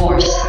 Force.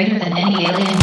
greater than any alien